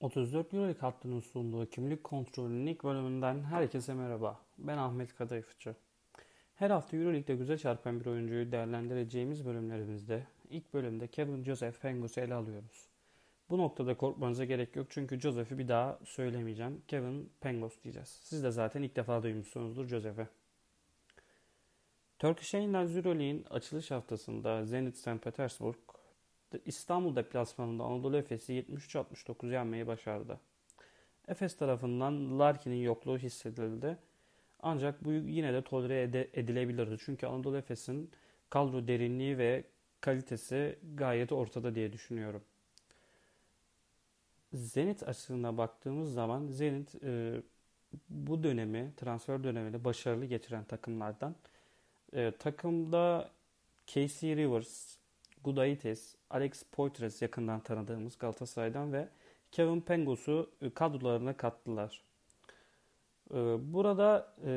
34 Euroleague hattının sunduğu kimlik kontrolünün ilk bölümünden herkese merhaba. Ben Ahmet Kadayıfçı. Her hafta Euroleague'de güzel çarpan bir oyuncuyu değerlendireceğimiz bölümlerimizde ilk bölümde Kevin Joseph Pengos'u ele alıyoruz. Bu noktada korkmanıza gerek yok çünkü Joseph'i bir daha söylemeyeceğim. Kevin Pengos diyeceğiz. Siz de zaten ilk defa duymuşsunuzdur Joseph'i. Turkish Airlines Euroleague'in açılış haftasında Zenit St. Petersburg İstanbul deplasmanında Anadolu Efes'i 73-69 yenmeyi başardı. Efes tarafından Larkin'in yokluğu hissedildi. Ancak bu yine de tolere edilebilirdi. Çünkü Anadolu Efes'in kadro derinliği ve kalitesi gayet ortada diye düşünüyorum. Zenit açısından baktığımız zaman Zenit e, bu dönemi, transfer dönemini başarılı geçiren takımlardan. E, takımda Casey Rivers, Gudaitis, Alex Poitras yakından tanıdığımız Galatasaray'dan ve Kevin Pengos'u e, kadrolarına kattılar. E, burada e,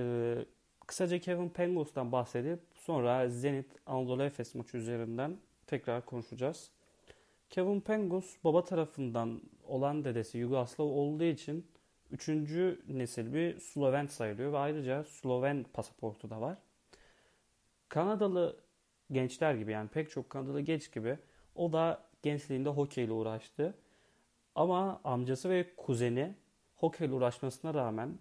kısaca Kevin Pengos'tan bahsedip sonra Zenit Anadolu Efes maçı üzerinden tekrar konuşacağız. Kevin Pengos baba tarafından olan dedesi Yugoslav olduğu için üçüncü nesil bir Sloven sayılıyor ve ayrıca Sloven pasaportu da var. Kanadalı gençler gibi yani pek çok Kanadalı genç gibi o da gençliğinde hokeyle uğraştı. Ama amcası ve kuzeni hokeyle uğraşmasına rağmen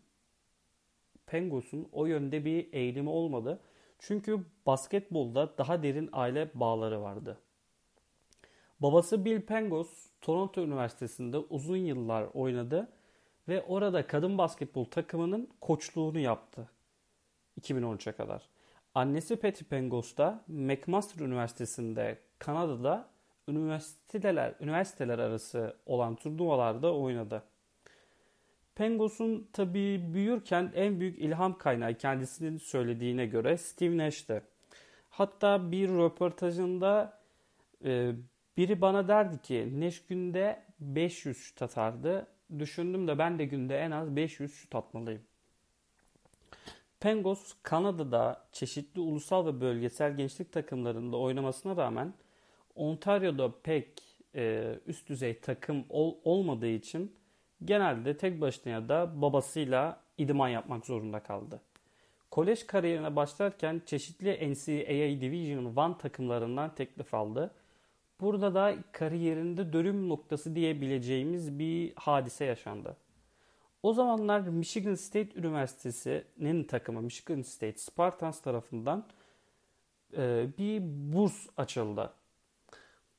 Pengos'un o yönde bir eğilimi olmadı. Çünkü basketbolda daha derin aile bağları vardı. Babası Bill Pengos Toronto Üniversitesi'nde uzun yıllar oynadı ve orada kadın basketbol takımının koçluğunu yaptı 2013'e kadar. Annesi Patty Pengos da McMaster Üniversitesi'nde Kanada'da üniversiteler, üniversiteler arası olan turnuvalarda oynadı. Pengos'un tabii büyürken en büyük ilham kaynağı kendisinin söylediğine göre Steve Nash'ti. Hatta bir röportajında e, biri bana derdi ki Nash günde 500 şut atardı. Düşündüm de ben de günde en az 500 şut atmalıyım. Pengos Kanada'da çeşitli ulusal ve bölgesel gençlik takımlarında oynamasına rağmen Ontario'da pek e, üst düzey takım ol, olmadığı için genelde tek başına ya da babasıyla idman yapmak zorunda kaldı. Kolej kariyerine başlarken çeşitli NCAA Division 1 takımlarından teklif aldı. Burada da kariyerinde dönüm noktası diyebileceğimiz bir hadise yaşandı. O zamanlar Michigan State Üniversitesi'nin takımı Michigan State Spartans tarafından e, bir burs açıldı.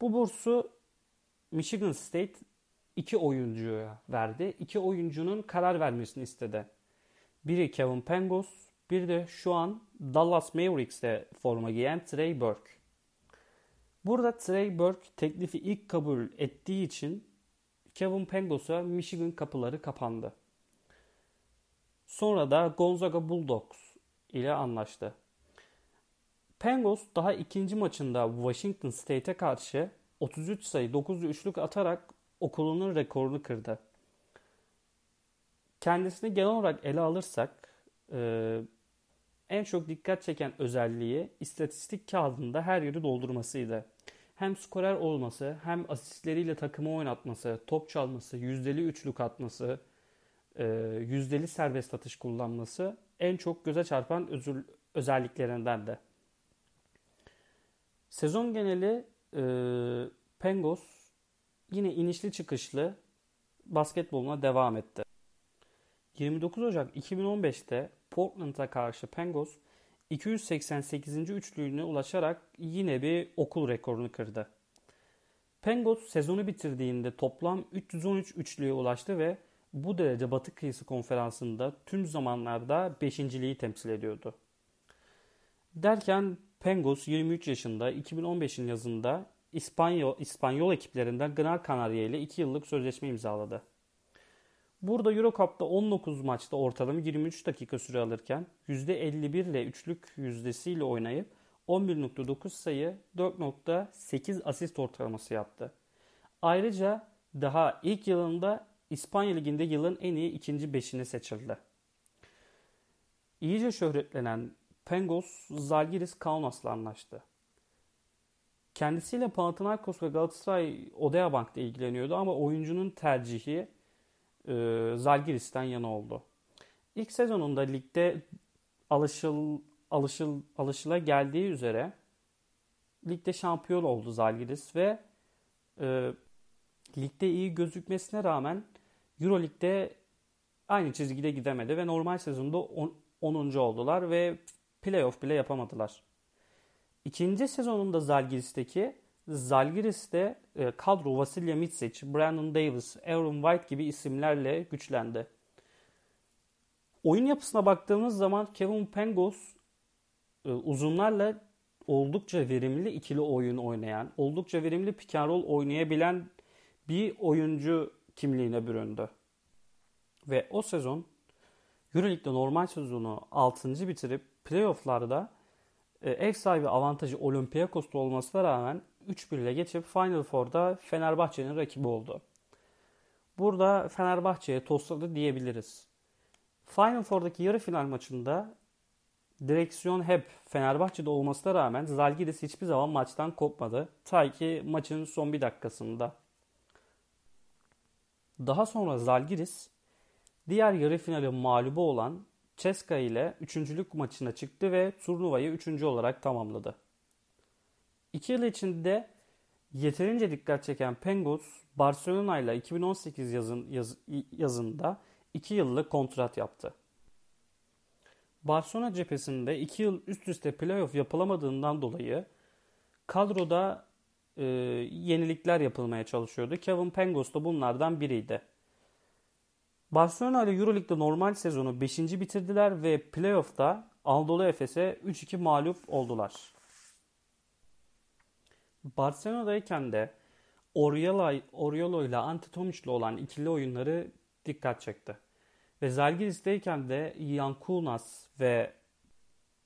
Bu bursu Michigan State iki oyuncuya verdi. İki oyuncunun karar vermesini istedi. Biri Kevin Pangos, bir de şu an Dallas Mavericks'te forma giyen Trey Burke. Burada Trey Burke teklifi ilk kabul ettiği için Kevin Pangos'a Michigan kapıları kapandı. Sonra da Gonzaga Bulldogs ile anlaştı. Pengos daha ikinci maçında Washington State'e karşı 33 sayı 9'lu üçlük atarak okulunun rekorunu kırdı. Kendisini genel olarak ele alırsak e, en çok dikkat çeken özelliği istatistik kağıdında her yeri doldurmasıydı. Hem skorer olması hem asistleriyle takımı oynatması, top çalması, yüzdeli üçlük atması, e, yüzdeli serbest atış kullanması en çok göze çarpan özür, özelliklerinden de. Sezon geneli e, Pengos yine inişli çıkışlı basketboluna devam etti. 29 Ocak 2015'te Portland'a karşı Pengos 288. üçlüğüne ulaşarak yine bir okul rekorunu kırdı. Pengos sezonu bitirdiğinde toplam 313 üçlüğe ulaştı ve bu derece Batı Kıyısı Konferansı'nda tüm zamanlarda beşinciliği temsil ediyordu. Derken Pengos 23 yaşında 2015'in yazında İspanyol, İspanyol ekiplerinden Gran Canaria ile 2 yıllık sözleşme imzaladı. Burada Eurocup'ta 19 maçta ortalama 23 dakika süre alırken %51 ile üçlük yüzdesiyle oynayıp 11.9 sayı 4.8 asist ortalaması yaptı. Ayrıca daha ilk yılında İspanya Ligi'nde yılın en iyi ikinci beşini seçildi. İyice şöhretlenen Pengos, Zalgiris Kaunas'la anlaştı. Kendisiyle Panathinaikos ve Galatasaray Odeya Bank'ta ilgileniyordu ama oyuncunun tercihi e, Zalgiris'ten yana oldu. İlk sezonunda ligde alışıl alışıl alışıla geldiği üzere ligde şampiyon oldu Zalgiris ve e, ligde iyi gözükmesine rağmen Euroleague'de aynı çizgide gidemedi ve normal sezonda 10. oldular ve playoff bile yapamadılar. İkinci sezonunda Zalgiris'teki Zalgiris'te e, kadro Vasilya Mitsic, Brandon Davis, Aaron White gibi isimlerle güçlendi. Oyun yapısına baktığımız zaman Kevin Pangos e, uzunlarla oldukça verimli ikili oyun oynayan, oldukça verimli pick and roll oynayabilen bir oyuncu kimliğine büründü. Ve o sezon Euroleague'de normal sezonu 6. bitirip playofflarda e, ev sahibi avantajı Olympiakos'ta olmasına rağmen 3-1 ile geçip Final Four'da Fenerbahçe'nin rakibi oldu. Burada Fenerbahçe'ye tosladı diyebiliriz. Final Four'daki yarı final maçında direksiyon hep Fenerbahçe'de olmasına rağmen Zalgiris hiçbir zaman maçtan kopmadı. Ta ki maçın son bir dakikasında. Daha sonra Zalgiris diğer yarı finali mağlubu olan Ceska ile üçüncülük maçına çıktı ve turnuvayı üçüncü olarak tamamladı. İki yıl içinde yeterince dikkat çeken Pengos, Barcelona ile 2018 yazın, yaz, yazında 2 yıllık kontrat yaptı. Barcelona cephesinde 2 yıl üst üste playoff yapılamadığından dolayı kadroda e, yenilikler yapılmaya çalışıyordu. Kevin Pengos da bunlardan biriydi. Barcelona ile Euroleague'de normal sezonu 5. bitirdiler ve playoff'ta Anadolu Efes'e 3-2 mağlup oldular. Barcelona'dayken de Oriolo, ile Antetomic olan ikili oyunları dikkat çekti. Ve Zalgiris'teyken de Ian Kunas ve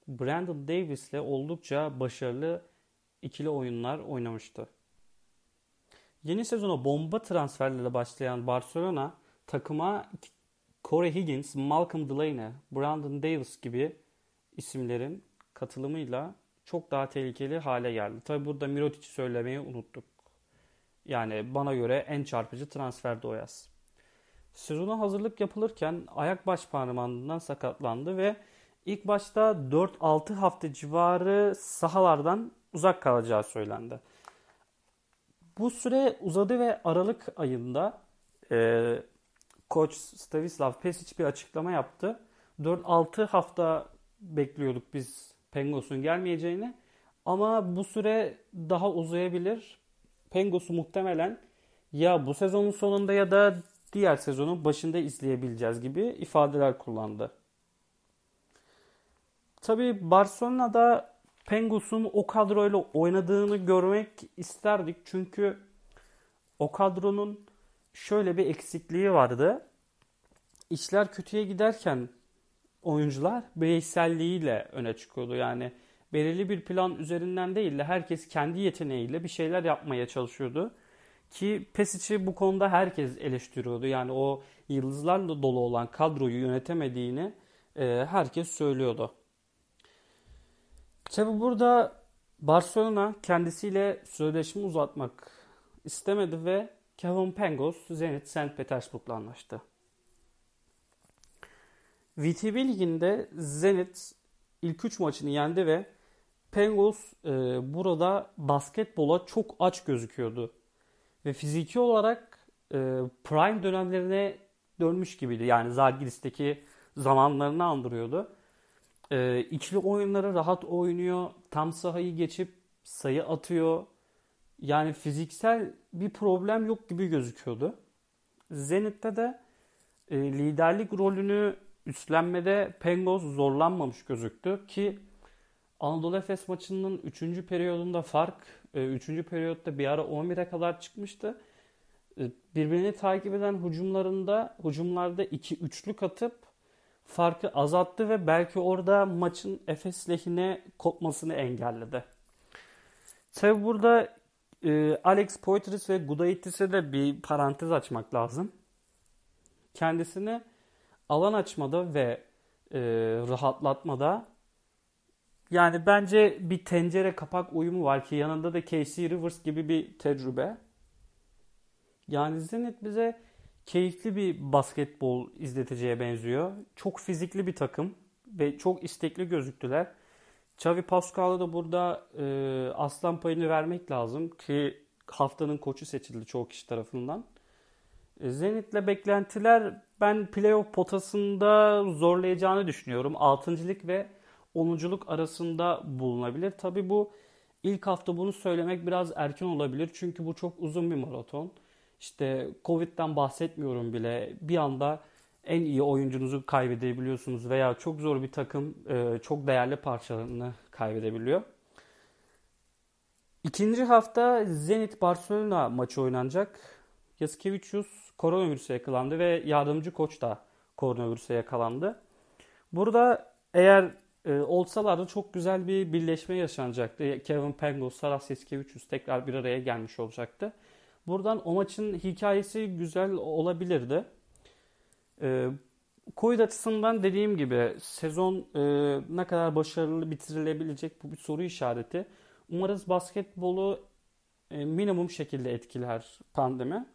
Brandon Davis ile oldukça başarılı ikili oyunlar oynamıştı. Yeni sezona bomba transferlerle başlayan Barcelona takıma Corey Higgins, Malcolm Delaney, Brandon Davis gibi isimlerin katılımıyla çok daha tehlikeli hale geldi. Tabi burada Mirotic'i söylemeyi unuttuk. Yani bana göre en çarpıcı transferdi o yaz. Sezona hazırlık yapılırken ayak baş parmağından sakatlandı ve ilk başta 4-6 hafta civarı sahalardan uzak kalacağı söylendi. Bu süre uzadı ve Aralık ayında e, koç Stavislav Pesic bir açıklama yaptı. 4-6 hafta bekliyorduk biz Pengos'un gelmeyeceğini. Ama bu süre daha uzayabilir. Pengos'u muhtemelen ya bu sezonun sonunda ya da diğer sezonun başında izleyebileceğiz gibi ifadeler kullandı. Tabi Barcelona'da Pengos'un o kadroyla oynadığını görmek isterdik. Çünkü o kadronun şöyle bir eksikliği vardı. İşler kötüye giderken oyuncular bireyselliğiyle öne çıkıyordu. Yani belirli bir plan üzerinden değil de herkes kendi yeteneğiyle bir şeyler yapmaya çalışıyordu. Ki Pesic'i bu konuda herkes eleştiriyordu. Yani o yıldızlarla dolu olan kadroyu yönetemediğini e, herkes söylüyordu. Tabi burada Barcelona kendisiyle sözleşme uzatmak istemedi ve Kevin Pangos Zenit St. Petersburg'la anlaştı. VTB liginde Zenit ilk 3 maçını yendi ve Pangos e, burada basketbola çok aç gözüküyordu. Ve fiziki olarak e, prime dönemlerine dönmüş gibiydi. Yani Zalgiris'teki zamanlarını andırıyordu. E, ikili oyunları rahat oynuyor. Tam sahayı geçip sayı atıyor. Yani fiziksel bir problem yok gibi gözüküyordu. Zenit'te de e, liderlik rolünü üstlenmede Pengos zorlanmamış gözüktü ki Anadolu Efes maçının 3. periyodunda fark 3. E, periyotta bir ara 11'e kadar çıkmıştı. E, birbirini takip eden hücumlarında hücumlarda 2-3'lük atıp farkı azalttı ve belki orada maçın Efes lehine kopmasını engelledi. Tabi burada e, Alex Poitras ve Gudaitis'e de bir parantez açmak lazım. Kendisini alan açmada ve e, rahatlatmada yani bence bir tencere kapak uyumu var ki yanında da Casey Rivers gibi bir tecrübe. Yani Zenit bize keyifli bir basketbol izleteceğe benziyor. Çok fizikli bir takım ve çok istekli gözüktüler. Xavi Pascal'a da burada e, aslan payını vermek lazım ki haftanın koçu seçildi çoğu kişi tarafından. E, Zenit'le beklentiler ben playoff potasında zorlayacağını düşünüyorum. 6.lık ve 10.luk arasında bulunabilir. Tabi bu ilk hafta bunu söylemek biraz erken olabilir. Çünkü bu çok uzun bir maraton. İşte Covid'den bahsetmiyorum bile. Bir anda en iyi oyuncunuzu kaybedebiliyorsunuz veya çok zor bir takım e, çok değerli parçalarını kaybedebiliyor. İkinci hafta Zenit Barcelona maçı oynanacak. Yasikevicius koronavirüse yakalandı ve yardımcı koç da koronavirüse yakalandı. Burada eğer e, olsalardı çok güzel bir birleşme yaşanacaktı. Kevin Pangos, Saras Yasikevicius tekrar bir araya gelmiş olacaktı. Buradan o maçın hikayesi güzel olabilirdi. E, Covid açısından dediğim gibi sezon e, ne kadar başarılı bitirilebilecek bu bir soru işareti. Umarız basketbolu e, minimum şekilde etkiler pandemi.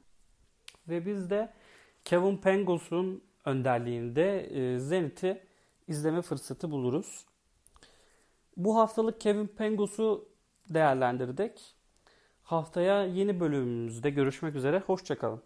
Ve biz de Kevin Pangos'un önderliğinde e, Zenit'i izleme fırsatı buluruz. Bu haftalık Kevin Pangos'u değerlendirdik. Haftaya yeni bölümümüzde görüşmek üzere. Hoşçakalın.